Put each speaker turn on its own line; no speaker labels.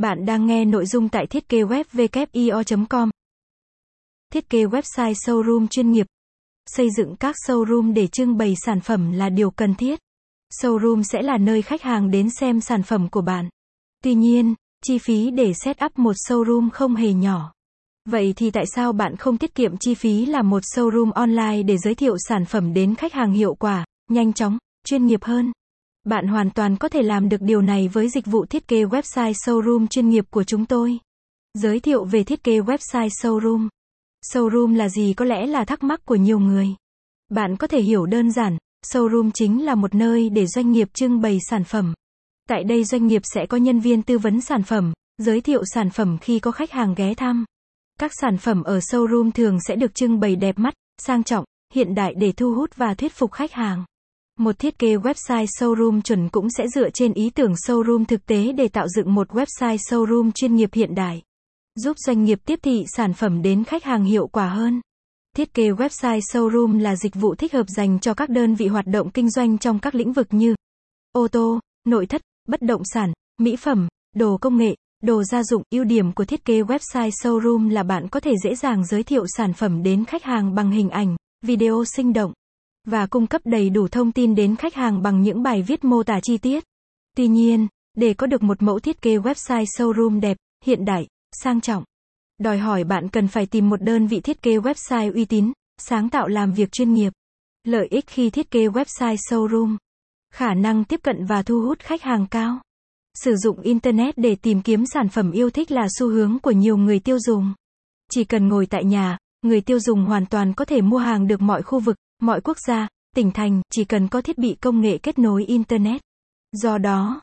Bạn đang nghe nội dung tại thiết kế web com Thiết kế website showroom chuyên nghiệp. Xây dựng các showroom để trưng bày sản phẩm là điều cần thiết. Showroom sẽ là nơi khách hàng đến xem sản phẩm của bạn. Tuy nhiên, chi phí để set up một showroom không hề nhỏ. Vậy thì tại sao bạn không tiết kiệm chi phí làm một showroom online để giới thiệu sản phẩm đến khách hàng hiệu quả, nhanh chóng, chuyên nghiệp hơn? Bạn hoàn toàn có thể làm được điều này với dịch vụ thiết kế website showroom chuyên nghiệp của chúng tôi. Giới thiệu về thiết kế website showroom. Showroom là gì có lẽ là thắc mắc của nhiều người. Bạn có thể hiểu đơn giản, showroom chính là một nơi để doanh nghiệp trưng bày sản phẩm. Tại đây doanh nghiệp sẽ có nhân viên tư vấn sản phẩm, giới thiệu sản phẩm khi có khách hàng ghé thăm. Các sản phẩm ở showroom thường sẽ được trưng bày đẹp mắt, sang trọng, hiện đại để thu hút và thuyết phục khách hàng. Một thiết kế website showroom chuẩn cũng sẽ dựa trên ý tưởng showroom thực tế để tạo dựng một website showroom chuyên nghiệp hiện đại, giúp doanh nghiệp tiếp thị sản phẩm đến khách hàng hiệu quả hơn. Thiết kế website showroom là dịch vụ thích hợp dành cho các đơn vị hoạt động kinh doanh trong các lĩnh vực như ô tô, nội thất, bất động sản, mỹ phẩm, đồ công nghệ, đồ gia dụng. Ưu điểm của thiết kế website showroom là bạn có thể dễ dàng giới thiệu sản phẩm đến khách hàng bằng hình ảnh, video sinh động và cung cấp đầy đủ thông tin đến khách hàng bằng những bài viết mô tả chi tiết. Tuy nhiên, để có được một mẫu thiết kế website showroom đẹp, hiện đại, sang trọng, đòi hỏi bạn cần phải tìm một đơn vị thiết kế website uy tín, sáng tạo làm việc chuyên nghiệp. Lợi ích khi thiết kế website showroom, khả năng tiếp cận và thu hút khách hàng cao. Sử dụng internet để tìm kiếm sản phẩm yêu thích là xu hướng của nhiều người tiêu dùng. Chỉ cần ngồi tại nhà, người tiêu dùng hoàn toàn có thể mua hàng được mọi khu vực, mọi quốc gia, tỉnh thành, chỉ cần có thiết bị công nghệ kết nối Internet. Do đó,